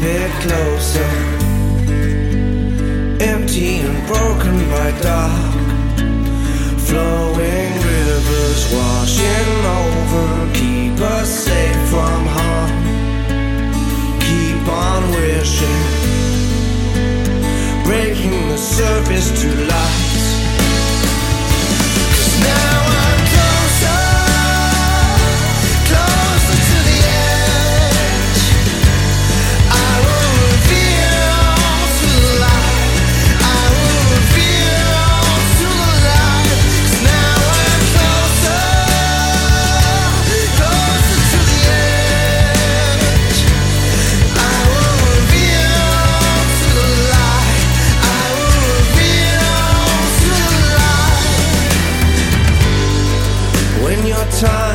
Keep it closer. Empty and broken by dark. Flowing rivers washing over. Keep us safe from harm. Keep on wishing. Breaking the surface to light. Time